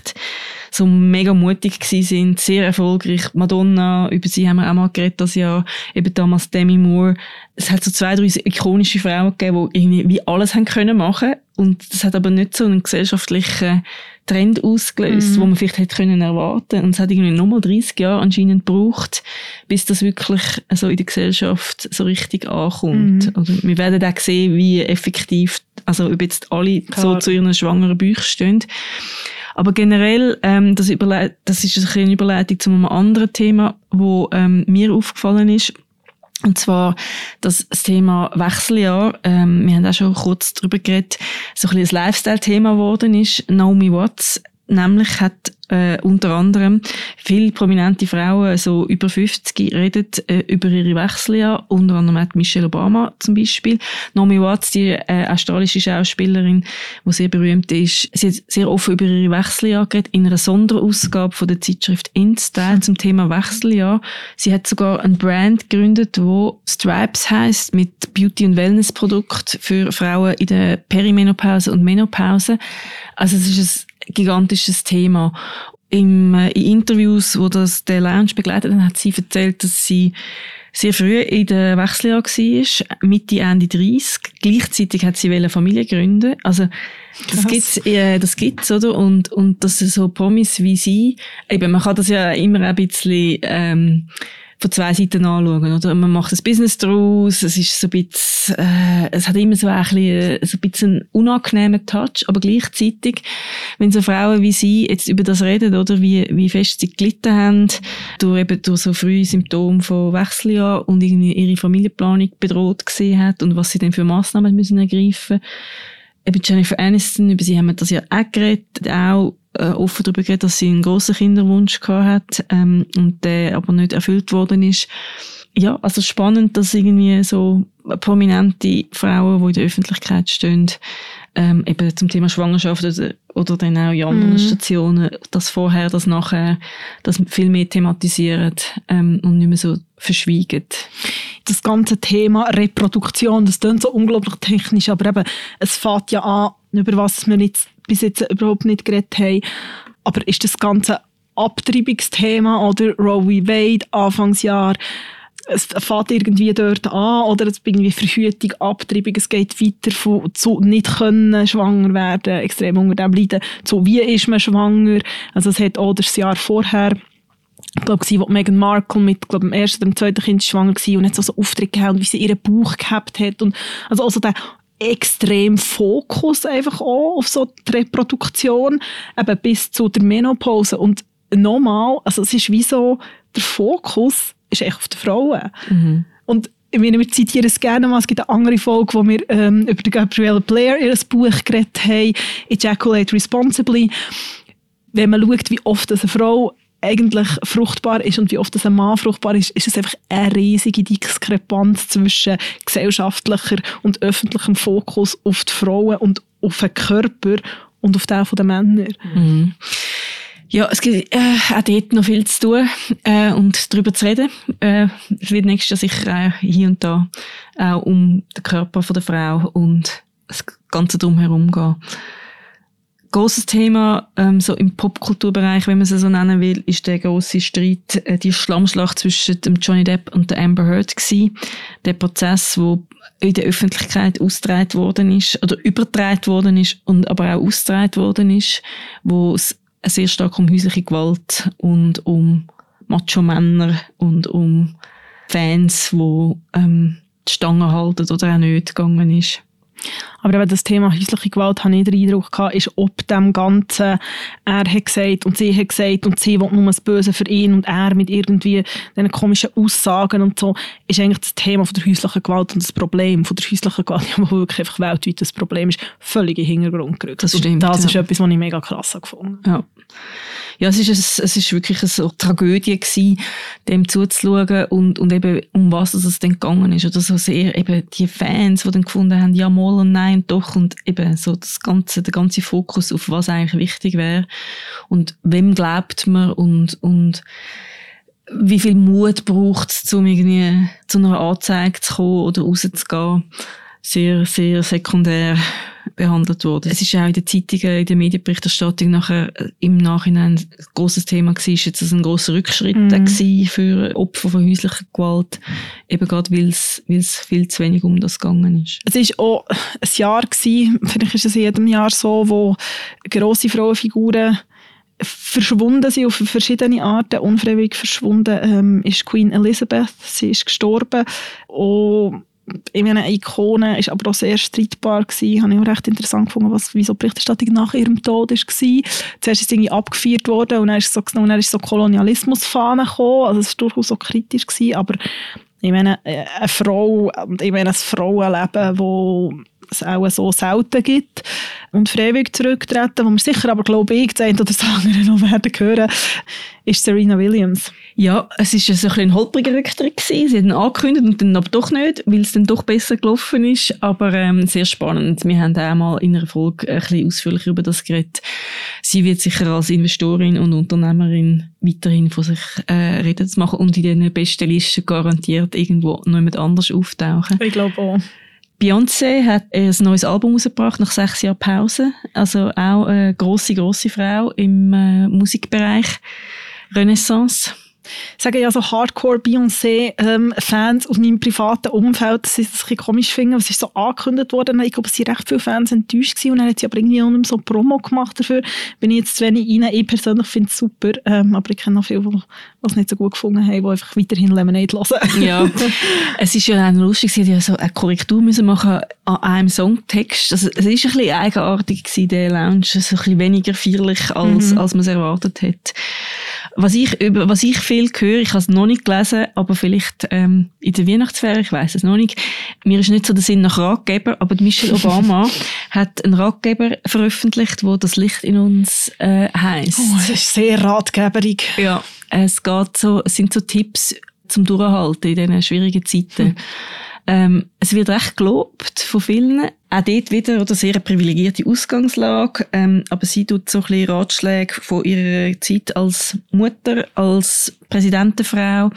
[SPEAKER 4] so mega mutig gewesen sind, sehr erfolgreich. Madonna, über sie haben wir auch mal geredet das Jahr, eben damals Demi Moore. Es hat so zwei, drei ikonische Frauen gegeben, die irgendwie wie alles haben können machen. Und das hat aber nicht so einen gesellschaftlichen Trend ausgelöst, mhm. wo man vielleicht hätte können erwarten. Und es hat irgendwie nochmal 30 Jahre anscheinend gebraucht, bis das wirklich so in der Gesellschaft so richtig ankommt. Mhm. Oder wir werden auch sehen, wie effektiv, also ob jetzt alle Klar. so zu ihren schwangeren Büchern stehen. Aber generell, ähm, das, das ist eine Überleitung zu einem anderen Thema, wo ähm, mir aufgefallen ist. Und zwar das, Thema Wechseljahr. Ähm, wir haben auch schon kurz darüber geredet, so ein bisschen ein Lifestyle-Thema geworden ist. Naomi Watts nämlich hat äh, unter anderem viele prominente Frauen, so über 50, reden äh, über ihre Wechseljahr. Unter anderem hat Michelle Obama zum Beispiel. Naomi Watts, die äh, australische Schauspielerin, die sehr berühmt ist, sie hat sehr offen über ihre Wechseljahr geredet, in einer Sonderausgabe von der Zeitschrift InStyle zum Thema Wechseljahr. Sie hat sogar ein Brand gegründet, wo Stripes heißt mit Beauty- und Wellness-Produkt für Frauen in der Perimenopause und Menopause. Also es ist ein gigantisches Thema. Im, äh, in Interviews, wo das der Lounge begleitet hat, hat sie erzählt, dass sie sehr früh in der Wechseljahr war, Mitte, Ende 30. Gleichzeitig hat sie eine Familie gründen. Also, das Krass. gibt's, äh, das gibt's, oder? Und, und dass so Promis wie sie, eben, man kann das ja immer ein bisschen, ähm, von zwei Seiten anschauen, oder? Man macht ein Business daraus, es ist so ein bisschen, äh, es hat immer so ein bisschen, so ein bisschen einen unangenehmen Touch, aber gleichzeitig, wenn so Frauen wie sie jetzt über das reden, oder, wie, wie fest sie gelitten haben, durch eben, durch so frühe Symptome von Wechseljahr und irgendwie ihre Familienplanung bedroht gesehen hat und was sie dann für Massnahmen müssen ergreifen. Eben Jennifer Aniston, über sie haben wir das ja auch geredet, auch äh, offen darüber geredet, dass sie einen grossen Kinderwunsch gehabt hat ähm, und der aber nicht erfüllt worden ist. Ja, also spannend, dass irgendwie so prominente Frauen, die in der Öffentlichkeit stehen, ähm, eben zum Thema Schwangerschaft oder, oder dann auch in anderen mm. Stationen, das vorher, das nachher, das viel mehr thematisieren ähm, und nicht mehr so verschwiegen.
[SPEAKER 5] Das ganze Thema Reproduktion, das klingt so unglaublich technisch, aber eben, es fängt ja an, über was wir jetzt bis jetzt überhaupt nicht geredet haben. Aber ist das ganze Abtreibungsthema oder Roe v. Wade, Anfangsjahr, es fängt irgendwie dort an oder es irgendwie Verhütung, Abtreibung, es geht weiter von, zu nicht können schwanger werden, extrem unter dem leiden, zu wie ist man schwanger. Also es hat auch das Jahr vorher ich glaube, wo Meghan Markle mit, glaube dem ersten dem zweiten Kind schwanger war und hat so, so Auftritt gehabt, wie sie ihren Bauch gehabt hat und also also der extrem Fokus einfach auch auf so die Reproduktion, eben bis zu der Menopause. Und nochmal, also es ist wie so, der Fokus ist echt auf die Frauen. Mhm. Und ich meine, wir zitieren es gerne mal. Es gibt eine andere Folge, wo wir ähm, über Gabrielle Blair ihr Buch geredet haben, Ejaculate Responsibly. Wenn man schaut, wie oft eine Frau eigentlich fruchtbar ist und wie oft das ein Mann fruchtbar ist, ist es einfach eine riesige Diskrepanz zwischen gesellschaftlicher und öffentlichem Fokus auf die Frauen und auf den Körper und auf den der Männer.
[SPEAKER 4] Mhm. Ja, es gibt äh, auch dort noch viel zu tun äh, und darüber zu reden. Äh, es wird nächstes Jahr sicher äh, hier und da auch um den Körper von der Frau und das Ganze drumherum gehen. Großes Thema ähm, so im Popkulturbereich, wenn man es so nennen will, ist der große Streit, äh, die Schlammschlacht zwischen dem Johnny Depp und der Amber Heard gewesen. Der Prozess, wo in der Öffentlichkeit ausgetragen worden ist oder übertragen worden ist und aber auch ausgetragen worden ist, wo es sehr stark um häusliche Gewalt und um Macho-Männer und um Fans, wo ähm, die Stange halten oder auch nicht gegangen ist.
[SPEAKER 5] Aber eben das Thema häusliche Gewalt, habe ich den Eindruck gehabt, ist ob dem Ganzen, er hat gesagt und sie hat gesagt und sie will nur das Böse für ihn und er mit irgendwie diesen komischen Aussagen und so, ist eigentlich das Thema von der häuslichen Gewalt und das Problem von der häuslichen Gewalt, ja, wo wirklich einfach weltweit das Problem ist, völlig in den Hintergrund gerückt.
[SPEAKER 4] Das stimmt,
[SPEAKER 5] und das
[SPEAKER 4] ja.
[SPEAKER 5] ist etwas, was ich mega krass gefunden
[SPEAKER 4] Ja. Ja, es ist, ein, es ist wirklich eine so Tragödie gewesen, dem zuzuschauen und, und eben um was es dann gegangen ist. Oder so sehr eben die Fans, die dann gefunden haben, ja, mal und nein und doch und eben so das ganze, der ganze Fokus auf was eigentlich wichtig wäre und wem glaubt man und, und wie viel Mut braucht es, um irgendwie zu einer Anzeige zu kommen oder rauszugehen. Sehr, sehr sekundär behandelt worden. Es ist auch in den Zeitungen, in der Medienberichterstattung nachher äh, im Nachhinein ein grosses Thema gewesen, ist jetzt das ein grosser Rückschritt gewesen für Opfer von häuslicher Gewalt, eben gerade weil es, weil es viel zu wenig um das gegangen ist.
[SPEAKER 5] Es war auch ein Jahr, gewesen, vielleicht ist es in jedem Jahr so, wo grosse Frauenfiguren verschwunden sind auf verschiedene Arten, unfreiwillig verschwunden ähm, ist Queen Elizabeth, sie ist gestorben. Und ich meine, eine Ikone ist aber auch sehr streitbar gewesen. Habe ich auch recht interessant gefunden, was, wieso Berichterstattung nach ihrem Tod ist gewesen. Zuerst ist irgendwie abgefeiert worden und dann ist so, und dann ist so Kolonialismusfahne gekommen. Also es war durchaus so kritisch gewesen, aber ich meine, äh, eine Frau, ich meine, ein Frauenleben, wo es auch so selten gibt und freiwillig zurücktreten, wo wir sicher aber, glaube ich, das eine oder das andere noch werden hören, ist Serena Williams.
[SPEAKER 4] Ja, es ist so ein, bisschen ein holpriger Rücktritt gewesen. Sie haben ihn angekündigt und dann aber doch nicht, weil es dann doch besser gelaufen ist. Aber ähm, sehr spannend. Wir haben auch mal in einer Folge ein bisschen ausführlicher über das geredet. Sie wird sicher als Investorin und Unternehmerin weiterhin von sich äh, reden zu machen und in den besten Listen garantiert irgendwo noch jemand anders auftauchen.
[SPEAKER 5] Ich glaube auch.
[SPEAKER 4] Beyoncé hat ein neues Album rausgebracht nach sechs Jahren Pause. Also auch eine grosse, grosse Frau im äh, Musikbereich. Renaissance.
[SPEAKER 5] Sagen ja so Hardcore-Beyoncé-Fans aus meinem privaten Umfeld, dass sie das ein bisschen komisch finden. Es ist so angekündigt worden. Ich glaube, es waren recht viele Fans enttäuscht gewesen. Und dann hat sie aber irgendwie auch nicht so Promo gemacht dafür. Bin ich jetzt zu wenig rein. Ich persönlich finde es super. Ähm, aber ich kenne auch viele, die es nicht so gut gefunden haben, die einfach weiterhin Lemonade hören.
[SPEAKER 4] Ja, es ist ja auch lustig, sie ja so eine Korrektur müssen machen an einem Songtext. Also, es ist ein bisschen eigenartig gewesen, der Lounge, so ein bisschen weniger feierlich, als,
[SPEAKER 5] Mhm.
[SPEAKER 4] als man es erwartet hat. Was ich, über, was ich viel höre, ich habe es noch nicht gelesen, aber vielleicht ähm, in der Weihnachtsferien, ich weiß es noch nicht. Mir ist nicht so der Sinn nach Ratgeber, aber Michelle Obama hat einen Ratgeber veröffentlicht, wo das Licht in uns äh, heisst.
[SPEAKER 5] Oh, es ist sehr ratgeberig.
[SPEAKER 4] Ja, es geht so, es sind so Tipps zum Durchhalten in diesen schwierigen Zeiten. Ähm, es wird recht gelobt von vielen. Auch dort wieder oder sehr eine privilegierte Ausgangslage. Ähm, aber sie tut so ein bisschen Ratschläge von ihrer Zeit als Mutter, als Präsidentenfrau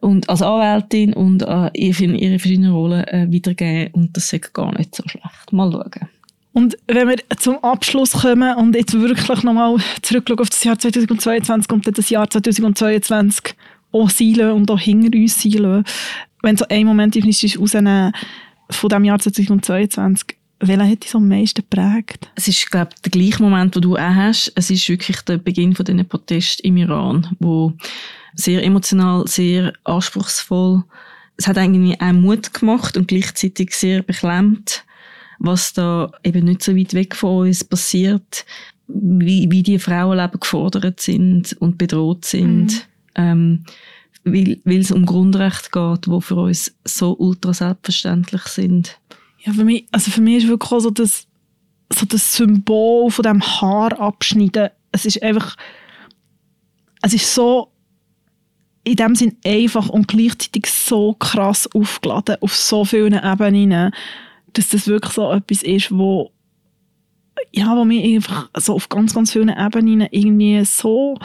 [SPEAKER 4] und als Anwältin und äh, ihre, ihre verschiedenen Rollen äh, weitergeben. Und das ist gar nicht so schlecht. Mal schauen.
[SPEAKER 5] Und wenn wir zum Abschluss kommen und jetzt wirklich nochmal zurückschauen auf das Jahr 2022 und dann das Jahr 2022 auch sein und auch hinter uns sein wenn so ein Moment ist, rausnehmen von dem Jahr 2022, welcher hat dich so am meisten geprägt?
[SPEAKER 4] Es ist, glaube ich, der gleiche Moment, den du auch hast. Es ist wirklich der Beginn von diesen Protesten im Iran, wo sehr emotional, sehr anspruchsvoll. Es hat eigentlich auch Mut gemacht und gleichzeitig sehr beklemmt, was da eben nicht so weit weg von uns passiert, wie, wie die Frauenleben gefordert sind und bedroht sind. Ähm, weil, es um Grundrechte geht, die für uns so ultra selbstverständlich sind.
[SPEAKER 5] Ja, für mich, also für mich ist wirklich auch so das, so das Symbol von dem Haar abschneiden. Es ist einfach, es ist so in dem Sinn einfach und gleichzeitig so krass aufgeladen auf so vielen Ebenen, dass das wirklich so etwas ist, wo ja, wo mich einfach so auf ganz, ganz vielen Ebenen irgendwie so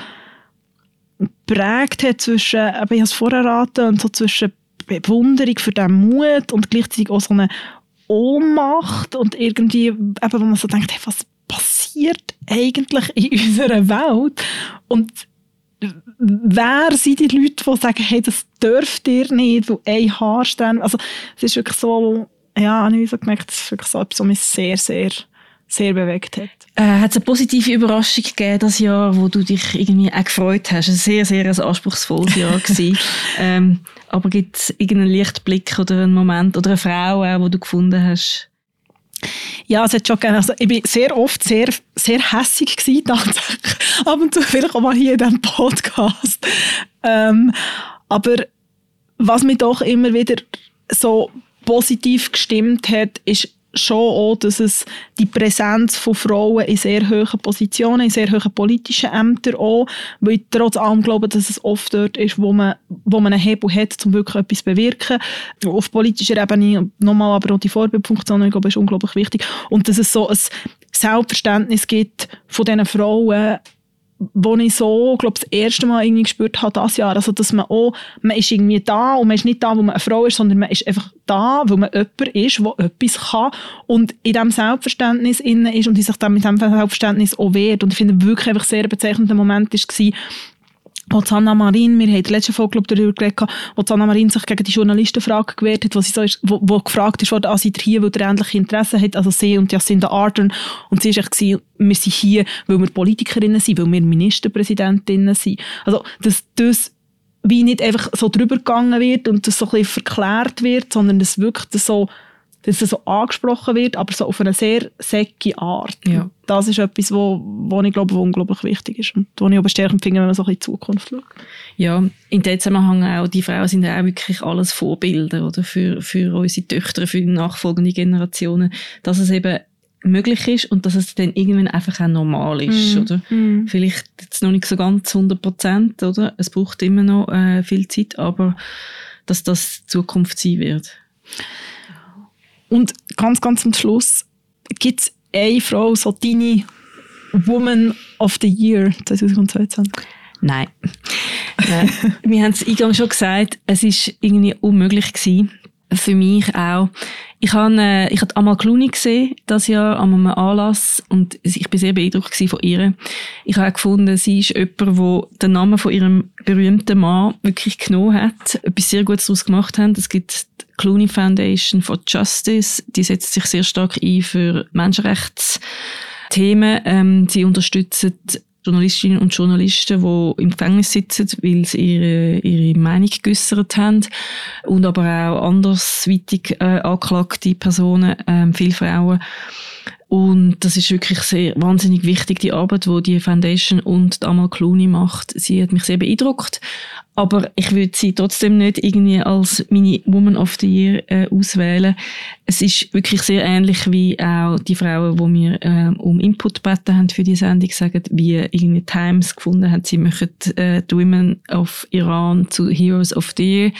[SPEAKER 5] prägt hat zwischen, eben, ich habe es vorher und so zwischen Bewunderung für den Mut und gleichzeitig auch so eine Ohnmacht und irgendwie, eben, wo man so denkt, hey, was passiert eigentlich in unserer Welt? Und wer sind die Leute, die sagen, hey, das dürft ihr nicht, wo ein Haarstern, also es ist wirklich so, ja, habe ich so gemerkt, es ist wirklich so etwas, was mich sehr, sehr, sehr bewegt hat.
[SPEAKER 4] Äh, hat es eine positive Überraschung gegeben, das Jahr, wo du dich irgendwie auch gefreut hast? Ein sehr, sehr ein anspruchsvolles Jahr gewesen. ähm, aber gibt es irgendeinen Lichtblick oder einen Moment oder eine Frau, auch, wo du gefunden hast?
[SPEAKER 5] Ja, es hat schon gerne. Also ich bin sehr oft sehr, sehr hässig gewesen, tatsächlich. Ab und zu vielleicht auch mal hier in diesem Podcast. Ähm, aber was mich doch immer wieder so positiv gestimmt hat, ist schon auch, dass es die Präsenz von Frauen in sehr hohen Positionen, in sehr hohen politischen Ämtern auch, weil ich trotz allem glaube, dass es oft dort ist, wo man, wo man einen Hebel hat, um wirklich etwas zu bewirken. Auf politischer Ebene nochmal aber auch die Vorbildfunktion, ich glaube, ist unglaublich wichtig. Und dass es so ein Selbstverständnis gibt von diesen Frauen, wo ich so, glaube das erste Mal irgendwie gespürt habe, das Jahr, also dass man auch, man ist irgendwie da und man ist nicht da, wo man eine Frau ist, sondern man ist einfach da, wo man jemand ist, der etwas kann und in diesem Selbstverständnis innen ist und die sich dann mit diesem Selbstverständnis auch wehrt. Und ich finde wirklich einfach sehr bezeichnender Moment war, wo Sanna Marin, wir haben in der letzten Folge glaub, darüber geredet, wo Sanna Marin sich gegen die Journalistenfrage gewehrt hat, wo, sie so ist, wo, wo gefragt ist worden, ah, ihr hier, weil ihr ähnliche Interessen hat, also sie und Jacinda Ardern. Und sie ist echt wir sind hier, weil wir Politikerinnen sind, weil wir Ministerpräsidentinnen sind. Also, dass das wie nicht einfach so drüber gegangen wird und das so ein bisschen verklärt wird, sondern dass wirklich das so dass es so angesprochen wird, aber so auf eine sehr säcke Art. Ja. Das ist etwas, wo, wo ich glaube, wo unglaublich wichtig ist und wo ich aber stärkend finde, wenn man so in die Zukunft schaut.
[SPEAKER 4] Ja, in dem Zusammenhang auch, die Frauen sind auch wirklich alles Vorbilder oder für, für unsere Töchter, für die nachfolgenden Generationen, dass es eben möglich ist und dass es dann irgendwann einfach auch normal ist, mm. oder? Mm. Vielleicht jetzt noch nicht so ganz 100 Prozent, oder? Es braucht immer noch äh, viel Zeit, aber dass das Zukunft sein wird.
[SPEAKER 5] Und ganz, ganz zum Schluss gibt es eine Frau, so deine Woman of the Year 2022?
[SPEAKER 4] Nein. äh, wir haben es eingangs schon gesagt, es ist irgendwie unmöglich gewesen. Für mich auch. Ich habe, äh, ich habe Amal Clooney gesehen, das Jahr an einem Anlass, und ich bin sehr beeindruckt von ihr. Ich habe auch gefunden, sie ist jemand, der den Namen von ihrem berühmten Mann wirklich genommen hat, etwas sehr Gutes daraus gemacht hat. Es gibt Clooney Foundation for Justice, die setzt sich sehr stark ein für Menschenrechtsthemen. Ähm, sie unterstützen Journalistinnen und Journalisten, die im Gefängnis sitzen, weil sie ihre, ihre Meinung geäussert haben. Und aber auch andersweitig äh, angeklagte Personen, äh, viele Frauen. Und das ist wirklich sehr wahnsinnig wichtig, die Arbeit, die die Foundation und Amal Clooney macht. Sie hat mich sehr beeindruckt. Aber ich würde sie trotzdem nicht irgendwie als meine Woman of the Year äh, auswählen. Es ist wirklich sehr ähnlich wie auch die Frauen, die mir äh, um Input gebeten haben für die Sendung, sagen, wie irgendwie Times gefunden haben, sie möchten äh, die Women of Iran zu Heroes of the Year.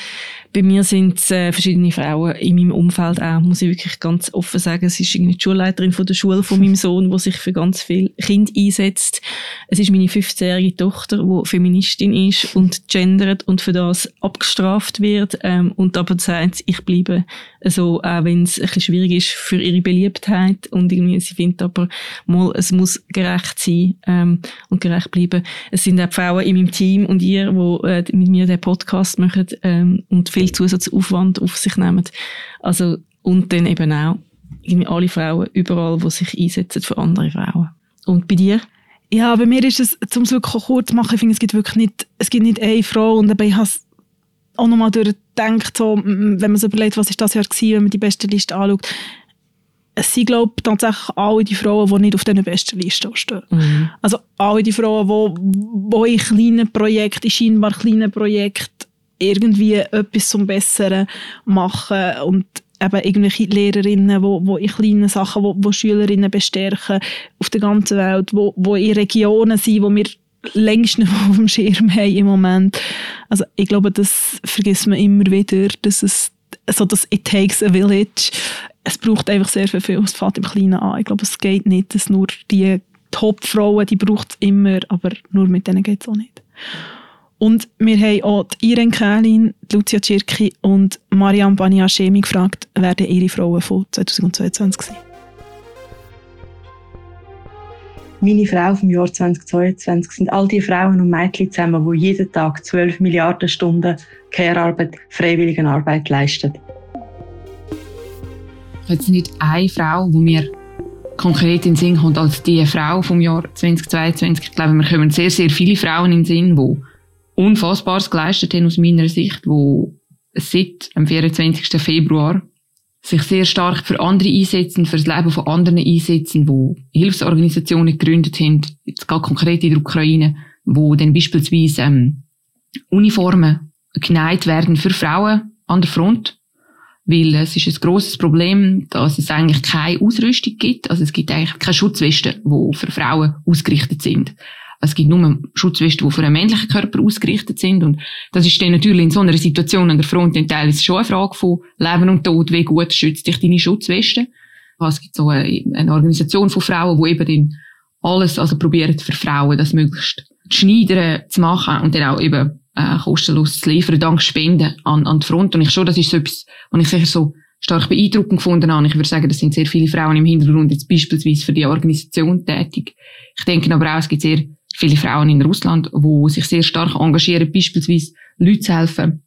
[SPEAKER 4] Bei mir sind es äh, verschiedene Frauen in meinem Umfeld auch, muss ich wirklich ganz offen sagen. Es ist irgendwie die Schulleiterin von der Schule von meinem Sohn, die sich für ganz viele Kinder einsetzt. Es ist meine 15-jährige Tochter, die Feministin ist und gendert und für das abgestraft wird ähm, und aber sagt, ich bleibe so, auch wenn es ein bisschen schwierig ist für ihre Beliebtheit und irgendwie, sie findet aber mal, es muss gerecht sein ähm, und gerecht bleiben. Es sind auch Frauen in meinem Team und ihr, die äh, mit mir den Podcast machen ähm, und viel Zusatzaufwand auf sich nehmen. Also, und dann eben auch irgendwie alle Frauen überall, die sich einsetzen für andere Frauen. Und bei dir?
[SPEAKER 5] Ja, bei mir ist es, um es wirklich kurz zu machen, ich finde, es gibt wirklich nicht, es gibt nicht eine Frau und dabei habe auch nochmal durchdenkt, so, wenn man sich überlegt, was ist das Jahr gewesen, wenn man die beste Liste anschaut. Es sind, glaube ich, tatsächlich alle die Frauen, die nicht auf diesen besten Listen stehen. Mhm. Also alle die Frauen, die, die in kleinen Projekten, in scheinbar kleinen Projekten irgendwie etwas zum Besseren machen und eben irgendwelche Lehrerinnen, wo, wo in kleinen Sachen, wo, wo Schülerinnen bestärken auf der ganzen Welt, wo, wo in Regionen sind, wo wir längst nicht auf dem Schirm haben im Moment. Also ich glaube, das vergisst man immer wieder, dass es so das It takes a village. Es braucht einfach sehr viel, es fängt im Kleinen an. Ich glaube, es geht nicht, dass nur die Top-Frauen, die braucht es immer, aber nur mit denen geht es auch nicht. Und wir haben auch die Irene Kählin, Lucia Tschirki und Mariam Baniashemi gefragt, wer ihre Frauen von 2022 sind.
[SPEAKER 6] Meine Frau vom Jahr 2022 sind all die Frauen und Mädchen zusammen, die jeden Tag 12 Milliarden Stunden Care-Arbeit, Freiwilligenarbeit leisten.
[SPEAKER 3] Jetzt nicht eine Frau, die mir konkret in den Sinn kommt als die Frau vom Jahr 2022. Ich glaube, wir kommen sehr, sehr viele Frauen in den Sinn, die Unfassbares geleistet haben aus meiner Sicht, die seit dem 24. Februar sich sehr stark für andere einsetzen, für das Leben von anderen einsetzen, wo Hilfsorganisationen gegründet haben, jetzt gerade konkret in der Ukraine, wo dann beispielsweise ähm, Uniformen geneigt werden für Frauen an der Front, weil es ist ein grosses Problem, dass es eigentlich keine Ausrüstung gibt, also es gibt eigentlich keine Schutzwesten, die für Frauen ausgerichtet sind. Es gibt nur Schutzwesten, die für einen männlichen Körper ausgerichtet sind. Und das ist dann natürlich in so einer Situation an der Front teilweise schon eine Frage von Leben und Tod. Wie gut schützt dich deine Schutzweste? Es gibt so eine, eine Organisation von Frauen, die eben dann alles, also probieren für Frauen, das möglichst zu schneidern, zu machen und dann auch eben äh, kostenlos zu liefern, dank Spenden an, an die Front. Und ich schon, das ist so etwas, was ich sicher so stark beeindruckend gefunden habe. Ich würde sagen, das sind sehr viele Frauen im Hintergrund jetzt beispielsweise für die Organisation tätig. Ich denke aber auch, es gibt sehr viele Frauen in Russland, die sich sehr stark engagieren, beispielsweise Leute zu helfen,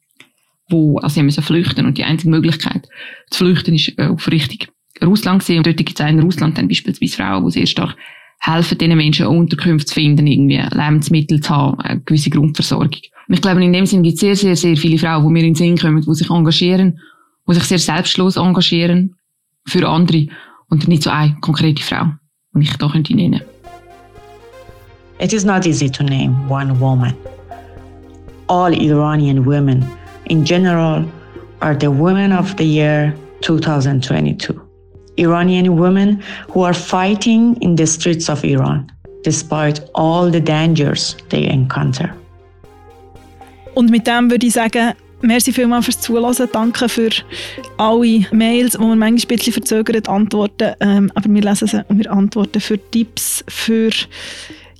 [SPEAKER 3] die also müssen flüchten und die einzige Möglichkeit zu flüchten ist äh, auf Richtung Russland gesehen. Und dort gibt es auch in Russland dann beispielsweise Frauen, die sehr stark helfen, diesen Menschen Unterkünfte zu finden, irgendwie Lebensmittel zu haben, eine gewisse Grundversorgung. Und ich glaube, in dem Sinne gibt es sehr, sehr, sehr viele Frauen, die mir in den Sinn kommen, die sich engagieren, die sich sehr selbstlos engagieren für andere und nicht so eine konkrete Frau, die ich da nennen könnte.
[SPEAKER 1] It is not easy to name one woman. All Iranian women in general are the Women of the Year 2022. Iranian women who are fighting in the streets of Iran despite all the dangers they encounter.
[SPEAKER 5] Und mit dem würde ich sagen, merci vielmals fürs Zuhören. Danke für alle Mails, wo wir manchmal ein bisschen verzögert antworten. Ähm, aber wir lesen sie und wir antworten für Tipps, für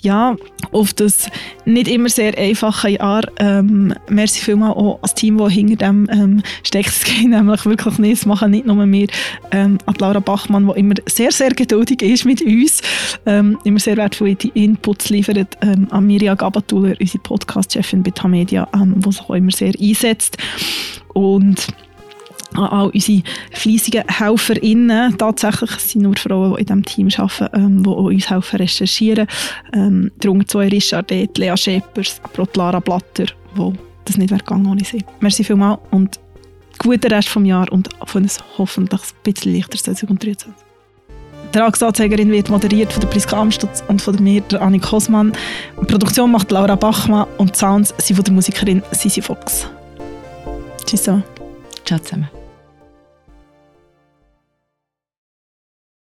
[SPEAKER 5] ja, auf das nicht immer sehr einfache Jahr. Ähm, merci vielmals auch als Team, das hinter dem ähm, steckt. Es geht nämlich wirklich nicht. Das machen nicht nur wir. Ähm, an Laura Bachmann, die immer sehr, sehr geduldig ist mit uns, ähm, immer sehr wertvolle Inputs liefert. Ähm, an Mirja Gabatuller, unsere Podcast-Chefin bei Tamedia, ähm, die sich auch immer sehr einsetzt. Und an all unsere fleissigen HelferInnen. Tatsächlich sind nur Frauen, die in diesem Team arbeiten, ähm, die uns helfen recherchieren. Ähm, darunter zwei Richard Deth, Lea auch Lara Blatter, wo das nicht wäre gegangen ohne sie. Merci vielmals und guten Rest des Jahres und von uns hoffentlich ein bisschen leichter 2023. Die Tragsanzeigerin wird moderiert von der Priska Amstutz und von mir, der Annik Hosmann. Die Produktion macht Laura Bachmann und die Sounds sind von der Musikerin Sisi Fox. Tschüss
[SPEAKER 4] Ciao zusammen.